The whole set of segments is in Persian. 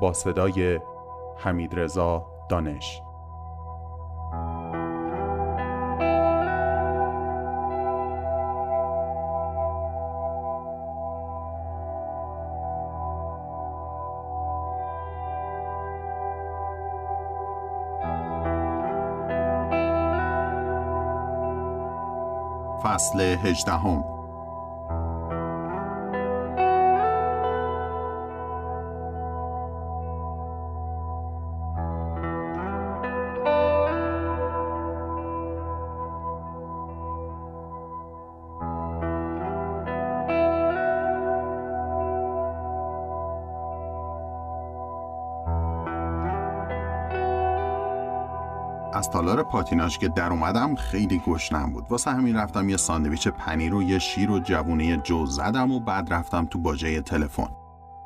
با صدای حمید رضا دانش. فصل هجدهم. تالار پاتیناش که در اومدم خیلی گشنم بود. واسه همین رفتم یه ساندویچ پنیر و یه شیر و جوونه جو زدم و بعد رفتم تو باجه تلفن.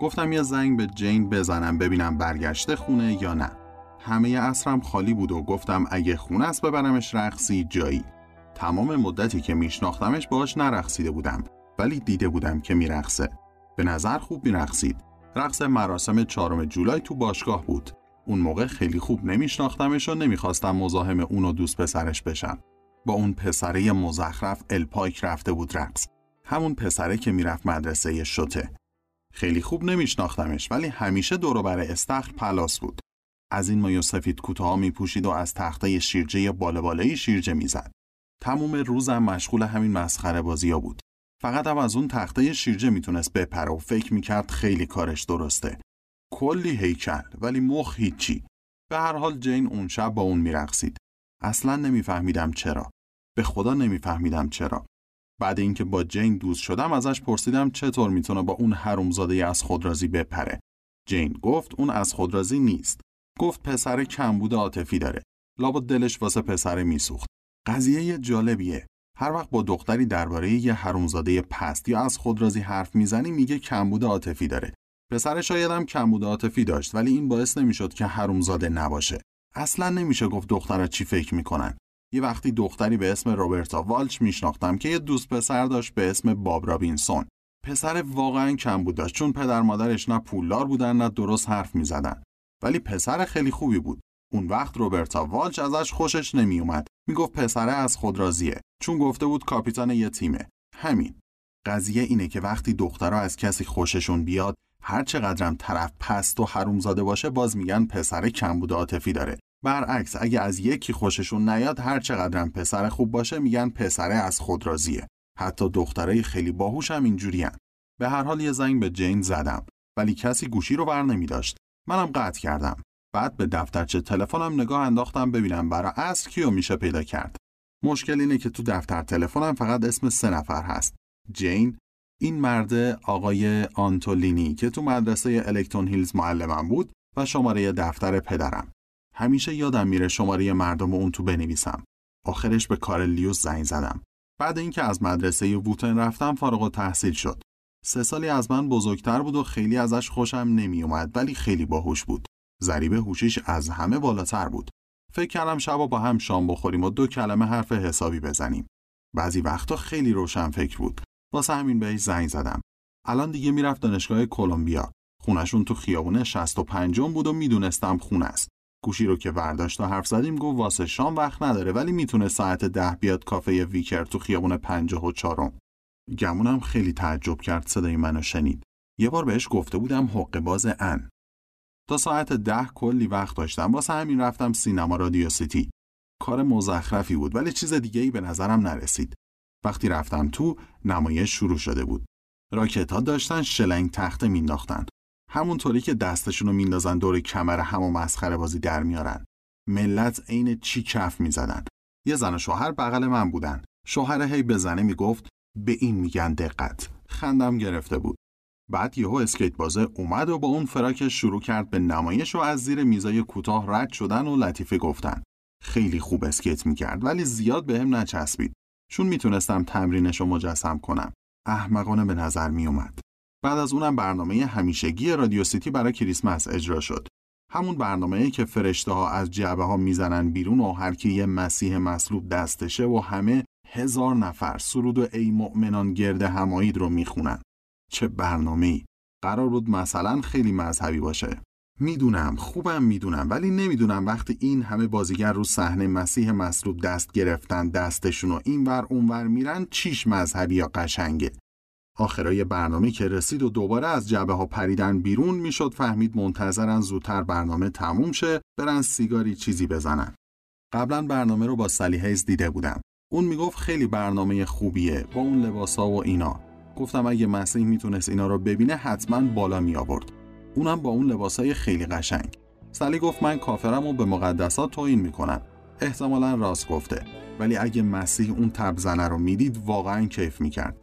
گفتم یه زنگ به جین بزنم ببینم برگشته خونه یا نه. همه اصرم خالی بود و گفتم اگه خونه است ببرمش رقصی جایی. تمام مدتی که میشناختمش باش نرقصیده بودم ولی دیده بودم که میرقصه. به نظر خوب میرقصید. رقص مراسم چهارم جولای تو باشگاه بود. اون موقع خیلی خوب نمیشناختمش و نمی‌خواستم مزاحم اون و دوست پسرش بشم. با اون پسره مزخرف الپایک رفته بود رقص. همون پسره که می‌رفت مدرسه شته. خیلی خوب نمیشناختمش ولی همیشه دورو بر استخر پلاس بود. از این مایو سفید کوتاه می پوشید و از تخته شیرجه بالا بالایی شیرجه می‌زد. تموم روزم مشغول همین مسخره بازی ها بود. فقط هم از اون تخته شیرجه می‌تونست بپره و فکر می‌کرد خیلی کارش درسته. کلی هیکل ولی مخ هیچی. به هر حال جین اون شب با اون میرقصید. اصلا نمیفهمیدم چرا. به خدا نمیفهمیدم چرا. بعد اینکه با جین دوست شدم ازش پرسیدم چطور می‌تونه با اون حرومزاده از خودرازی بپره. جین گفت اون از خودرازی نیست. گفت پسر کمبود عاطفی داره. لابد دلش واسه پسر میسوخت. قضیه جالبیه. هر وقت با دختری درباره یه حرومزاده پست یا از خودرازی حرف می‌زنی میگه کمبود عاطفی داره. پسر شایدم کمبود عاطفی داشت ولی این باعث نمی‌شد که حرومزاده نباشه. اصلا نمیشه گفت دخترها چی فکر می‌کنن. یه وقتی دختری به اسم روبرتا والچ میشناختم که یه دوست پسر داشت به اسم باب رابینسون. پسر واقعا کمبود داشت چون پدر مادرش نه پولدار بودن نه درست حرف می‌زدن. ولی پسر خیلی خوبی بود. اون وقت روبرتا والچ ازش خوشش نمیومد می‌گفت پسره از خود راضیه چون گفته بود کاپیتان یه تیمه. همین. قضیه اینه که وقتی دخترها از کسی خوششون بیاد هر چقدرم طرف پست و حرومزاده باشه باز میگن پسر کمبود عاطفی داره. برعکس اگه از یکی خوششون نیاد هر چقدرم پسر خوب باشه میگن پسره از خود راضیه. حتی دخترای خیلی باهوش هم اینجورین به هر حال یه زنگ به جین زدم ولی کسی گوشی رو بر نمی داشت منم قطع کردم. بعد به دفترچه تلفنم نگاه انداختم ببینم برای اصر کیو میشه پیدا کرد. مشکل اینه که تو دفتر تلفنم فقط اسم سه نفر هست. جین این مرد آقای آنتولینی که تو مدرسه الکترون هیلز معلمم بود و شماره دفتر پدرم. همیشه یادم میره شماره مردم اون تو بنویسم. آخرش به کار لیوس زنگ زدم. بعد اینکه از مدرسه ووتن رفتم فارغ و تحصیل شد. سه سالی از من بزرگتر بود و خیلی ازش خوشم نمیومد ولی خیلی باهوش بود. ضریب هوشیش از همه بالاتر بود. فکر کردم شبا با هم شام بخوریم و دو کلمه حرف حسابی بزنیم. بعضی وقتا خیلی روشن فکر بود. واسه همین بهش زنگ زدم الان دیگه می‌رفت دانشگاه کلمبیا خونشون تو خیابون 65 بود و می‌دونستم خونه است گوشی رو که برداشت و حرف زدیم گفت واسه شام وقت نداره ولی می‌تونه ساعت ده بیاد کافه ویکر تو خیابون 54 گمونم خیلی تعجب کرد صدای منو شنید. یه بار بهش گفته بودم حق باز ان. تا ساعت ده کلی وقت داشتم واسه همین رفتم سینما رادیو سیتی. کار مزخرفی بود ولی چیز دیگه ای به نظرم نرسید. وقتی رفتم تو نمایش شروع شده بود. راکت ها داشتن شلنگ تخته مینداختن. همونطوری که دستشونو میندازن دور کمر هم و مسخره بازی در میارن. ملت عین چی کف می‌زدن. یه زن و شوهر بغل من بودن. شوهر هی به زنه می‌گفت به این میگن دقت. خندم گرفته بود. بعد یهو اسکیت بازه اومد و با اون فراکش شروع کرد به نمایش و از زیر میزای کوتاه رد شدن و لطیفه گفتن. خیلی خوب اسکیت می‌کرد ولی زیاد بهم به نچسبید. چون می‌تونستم تمرینش رو مجسم کنم. احمقانه به نظر میومد. بعد از اونم برنامه همیشگی رادیو سیتی برای کریسمس اجرا شد. همون برنامه که فرشته ها از جعبه ها می‌زنن بیرون و هر کی یه مسیح مصلوب دستشه و همه هزار نفر سرود و ای مؤمنان گرد همایید رو می‌خونن. چه برنامه ای؟ قرار بود مثلا خیلی مذهبی باشه. می‌دونم خوبم می‌دونم ولی نمی‌دونم وقتی این همه بازیگر رو صحنه مسیح مصلوب دست گرفتن دستشون و اینور اونور میرن چیش مذهبی یا قشنگه؟ آخرای برنامه که رسید و دوباره از جبه ها پریدن بیرون می‌شد فهمید منتظرن زودتر برنامه تموم شه برن سیگاری چیزی بزنن. قبلا برنامه رو با سلی هیز دیده بودم. اون می‌گفت خیلی برنامه خوبیه با اون لباسا و اینا. گفتم اگه مسیح می‌تونست اینا رو ببینه حتما بالا می آورد اونم با اون لباسای خیلی قشنگ. سلی گفت من کافرم و به مقدسات توهین می‌کنم. احتمالا راست گفته. ولی اگه مسیح اون تبزنه رو می‌دید واقعا کیف می‌کرد.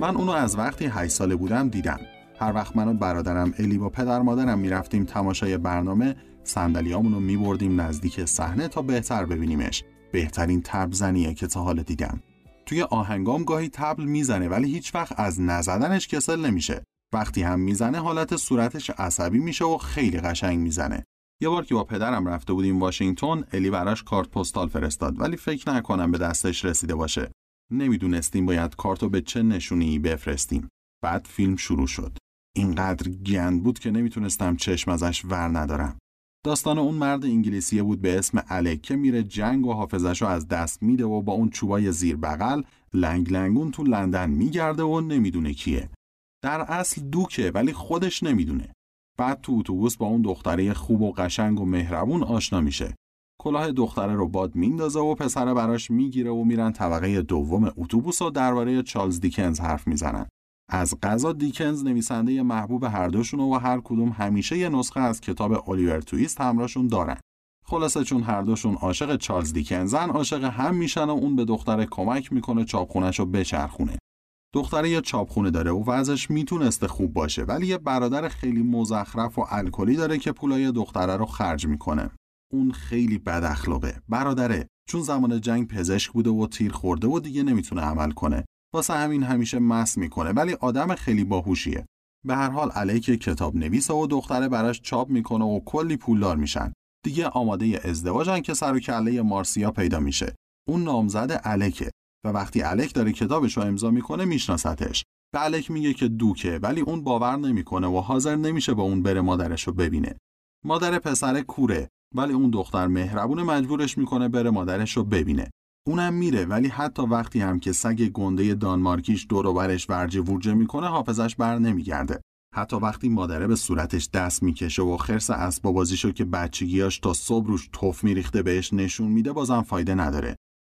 من اونو از وقتی 8 ساله بودم دیدم. هر وقت من و برادرم الی با پدر مادرم می‌رفتیم تماشای برنامه صندلیامون رو میبردیم نزدیک صحنه تا بهتر ببینیمش. بهترین تبل که تا حال دیدم. توی آهنگام گاهی تبل می‌زنه ولی هیچ وقت از نزدنش کسل نمیشه. وقتی هم می‌زنه حالت صورتش عصبی میشه و خیلی قشنگ می‌زنه. یه بار که با پدرم رفته بودیم واشنگتن الی براش کارت پستال فرستاد ولی فکر نکنم به دستش رسیده باشه. نمی‌دونستیم باید کارتو به چه نشونی بفرستیم. بعد فیلم شروع شد. اینقدر گند بود که نمی‌تونستم چشم ازش ور ندارم. داستان اون مرد انگلیسیه بود به اسم الک که میره جنگ و حافظش رو از دست میده و با اون چوبای زیر بغل لنگ لنگون تو لندن میگرده و نمی‌دونه کیه. در اصل دوکه ولی خودش نمی‌دونه. بعد تو اتوبوس با اون دختره خوب و قشنگ و مهربون آشنا میشه. کلاه دختره رو باد میندازه و پسر براش می‌گیره و میرن طبقه دوم اتوبوس و درباره چارلز دیکنز حرف می‌زنن. از قضا دیکنز نویسنده محبوب هر دوشون و هر کدوم همیشه یه نسخه از کتاب الیور تویست همراهشون دارن. خلاصه چون هر دوشون عاشق چارلز دیکنزن عاشق هم میشن و اون به دختره کمک می‌کنه چاپخونش رو بچرخونه. دختره یه چاپخونه داره و وضعش می‌تونسته خوب باشه ولی یه برادر خیلی مزخرف و الکلی داره که پولای دختره رو خرج می‌کنه. اون خیلی بد اخلاقه. برادره چون زمان جنگ پزشک بوده و تیر خورده و دیگه نمی‌تونه عمل کنه واسه همین همیشه مس می‌کنه ولی آدم خیلی باهوشیه. به هر حال علیک کتاب نویسه و دختره براش چاپ می‌کنه و کلی پولدار میشن. دیگه آماده ازدواجن که سر و کله مارسیا پیدا میشه. اون نامزد الکه و وقتی الک داره کتابش رو امضا می‌کنه میشناستش. به الک میگه که دوکه ولی اون باور نمی‌کنه و حاضر نمیشه با اون بره مادرش رو ببینه. مادر پسر کوره ولی اون دختر مهربون مجبورش می‌کنه بره مادرش رو ببینه. اونم میره ولی حتی وقتی هم که سگ گنده دانمارکیش دور و برش ورجه ورجه می‌کنه حافظش بر نمیگرده. حتی وقتی مادره به صورتش دست می‌کشه و خرس اسباب بازیشو که بچگیاش تا صبح روش توف میریخته بهش نشون میده بازم فایده نداره.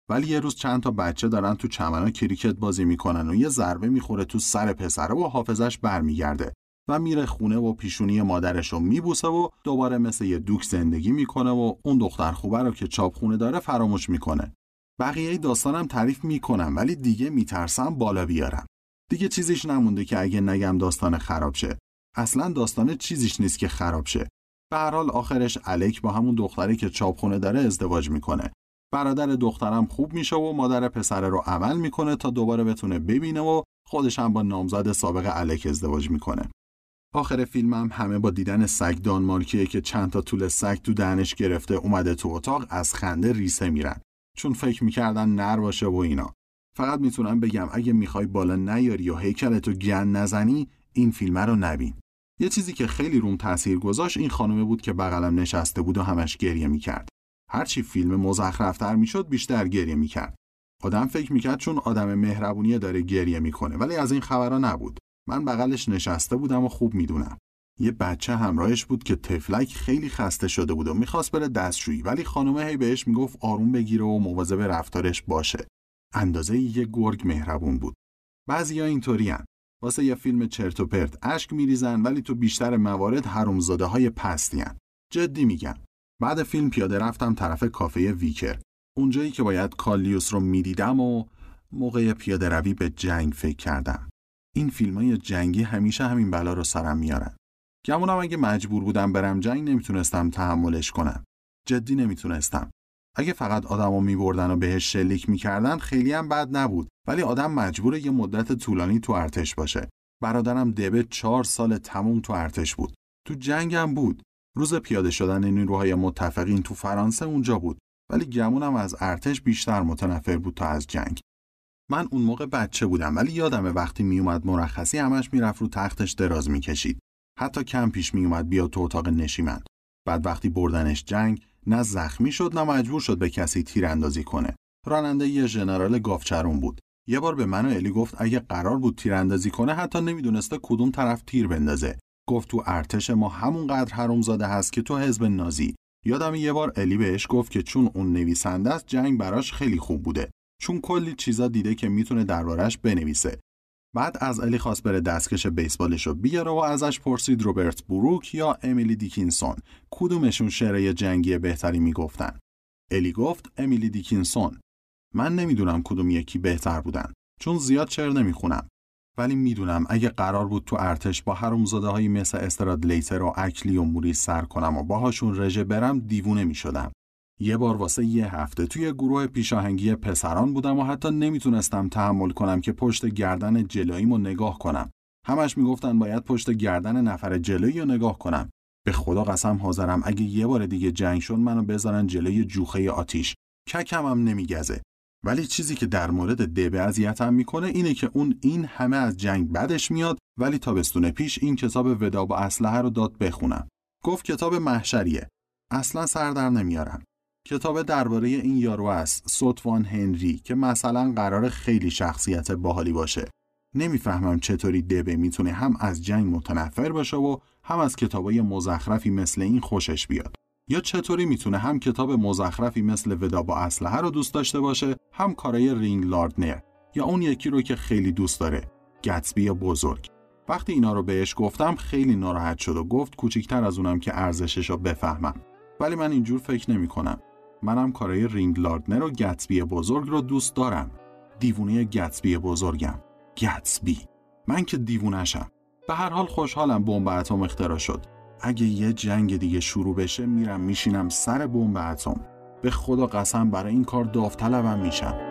ولی یه روز چند تا بچه دارن تو چمنا کریکت بازی می‌کنن و یه ضربه می‌خوره تو سر پسره و حافظش برمیگرده. و میره خونه و پیشونی مادرش رو میبوسه و دوباره مثل یه دوک زندگی می‌کنه و اون دختر خوبه رو که چاپخونه داره فراموش می‌کنه. بقیه داستانم تعریف می‌کنم ولی دیگه میترسم بالا بیارم. دیگه چیزیش نمونده که اگه نگم داستان خراب شه اصلا داستان چیزیش نیست که خراب شه به هر حال آخرش الک با همون دختری که چاپخونه داره ازدواج می‌کنه برادر دخترم خوب میشه و مادر پسره رو عمل می‌کنه تا دوباره بتونه ببینه و خودش هم با نامزد سابق الک ازدواج می‌کنه آخر فیلمم همه با دیدن سگ دانمارکیه که چند تا طول سگ تو دهنش گرفته اومده تو اتاق از خنده ریسه میرن. چون فکر می‌کردن نر باشه و اینا. فقط می‌تونم بگم اگه می‌خوای بالا نیاری و هیکلتو گن نزنی این فیلم رو نبین. یه چیزی که خیلی روم تاثیر گذاشت این خانومه بود که بغلم نشسته بود و همش گریه می‌کرد. هرچی فیلم مزخرفتر می‌شد بیشتر گریه می‌کرد. آدم فکر می‌کرد چون آدم مهربونی داره گریه می‌کنه ولی از این خبرها نبود. من بغلش نشسته بودم و خوب می‌دونم. یه بچه همراهش بود که تفلک خیلی خسته شده بود و می‌خواست بره دستشویی ولی خانومه هی بهش می‌گفت آروم بگیره و مواظب رفتارش باشه. اندازه یه گرگ مهربون بود. بعضیا اینطورین واسه یه فیلم چرت و پرت اشک میریزن ولی تو بیشتر موارد حرومزاده های پستین جدی میگم. بعد فیلم پیاده رفتم طرف کافه ویکر. اونجایی که باید کالیوس رو می‌دیدم و موقع پیاده روی به جنگ فکر کردم. این فیلم های جنگی همیشه همین بلا رو سرم میارن. گمونم اگه مجبور بودم برم جنگ نمی‌تونستم تحملش کنم. جدی نمی‌تونستم. اگه فقط آدمو میبردن و بهش شلیک می‌کردن خیلی هم بد نبود. ولی آدم مجبور یه مدت طولانی تو ارتش باشه. برادرم دبه چهار سال تموم تو ارتش بود. تو جنگم بود. روز پیاده شدن نیروهای متفقین تو فرانسه اونجا بود. ولی گمونم از ارتش بیشتر متنفر بود تا از جنگ. من اون موقع بچه بودم ولی یادمه وقتی میومد مرخصی همش می‌رفت رو تختش دراز می‌کشید. حتی کم پیش میومد بیا تو اتاق نشیمن. بعد وقتی بردنش جنگ نه زخمی شد نه مجبور شد به کسی تیر اندازی کنه. راننده یه ژنرال گافچرون بود. یه بار به من و الی گفت اگه قرار بود تیر اندازی کنه حتی نمی‌دونسته کدوم طرف تیر بندازه. گفت تو ارتش ما همونقدر حرومزاده هست که تو حزب نازی. یادم یه بار الی بهش گفت که چون اون نویسنده است جنگ براش خیلی خوب بوده. چون کلی چیزا دیده که می‌تونه دربارش بنویسه. بعد از الی خواست بره دستکش بیسبالش رو بیاره و ازش پرسید روبرت بروک یا امیلی دیکینسون. کدومشون شعره جنگی بهتری می‌گفتن؟ الی گفت امیلی دیکینسون. من نمی‌دونم کدوم یکی بهتر بودن چون زیاد شعر نمی‌خونم. ولی می‌دونم اگه قرار بود تو ارتش با حرومزاده هایی مثل استراد لیتر و اکلی و موری سر کنم و باهاشون رژه برم دیوونه می‌شدم. یه بار واسه یه هفته توی گروه پیشاهنگی پسران بودم و حتی نمی‌تونستم تحمل کنم که پشت گردن جلویمو نگاه کنم. همش می‌گفتن باید پشت گردن نفر جلویی رو نگاه کنم. به خدا قسم حاضرم اگه یه بار دیگه جنگ شد منو بذارن جلوی جوخه آتیش. ککم هم نمیگزه. ولی چیزی که در مورد دبه اذیتم می‌کنه اینه که اون این همه از جنگ بدش میاد ولی تابستون پیش این کتاب ودا با اسلحه رو داد بخونم. گفت کتاب محشریه. اصلا سر در نمیارم. کتاب درباره این یارو است سوتوان هنری که مثلا قرار خیلی شخصیت باحالی باشه. نمی‌فهمم چطوری دبه می‌تونه هم از جنگ متنفر باشه و هم از کتابای مزخرفی مثل این خوشش بیاد. یا چطوری می‌تونه هم کتاب مزخرفی مثل ودا با اسلحه رو دوست داشته باشه هم کارای رینگ لاردنر. یا اون یکی رو که خیلی دوست داره گتسبی بزرگ. وقتی اینا رو بهش گفتم خیلی ناراحت شد و گفت کوچیکتر از اونم که ارزشش رو بفهمم. ولی من اینجور فکر نمی کنم منم کارای رینگ لاردنر و گتسبی بزرگ رو دوست دارم. دیوونه گتسبی بزرگم. گتسبی. من که دیوونشم به هر حال خوشحالم بمب اتم اختراع شد. اگه یه جنگ دیگه شروع بشه میرم میشینم سر بمب اتم. به خدا قسم برای این کار داوطلبم میشم.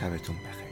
شبتون بخیر.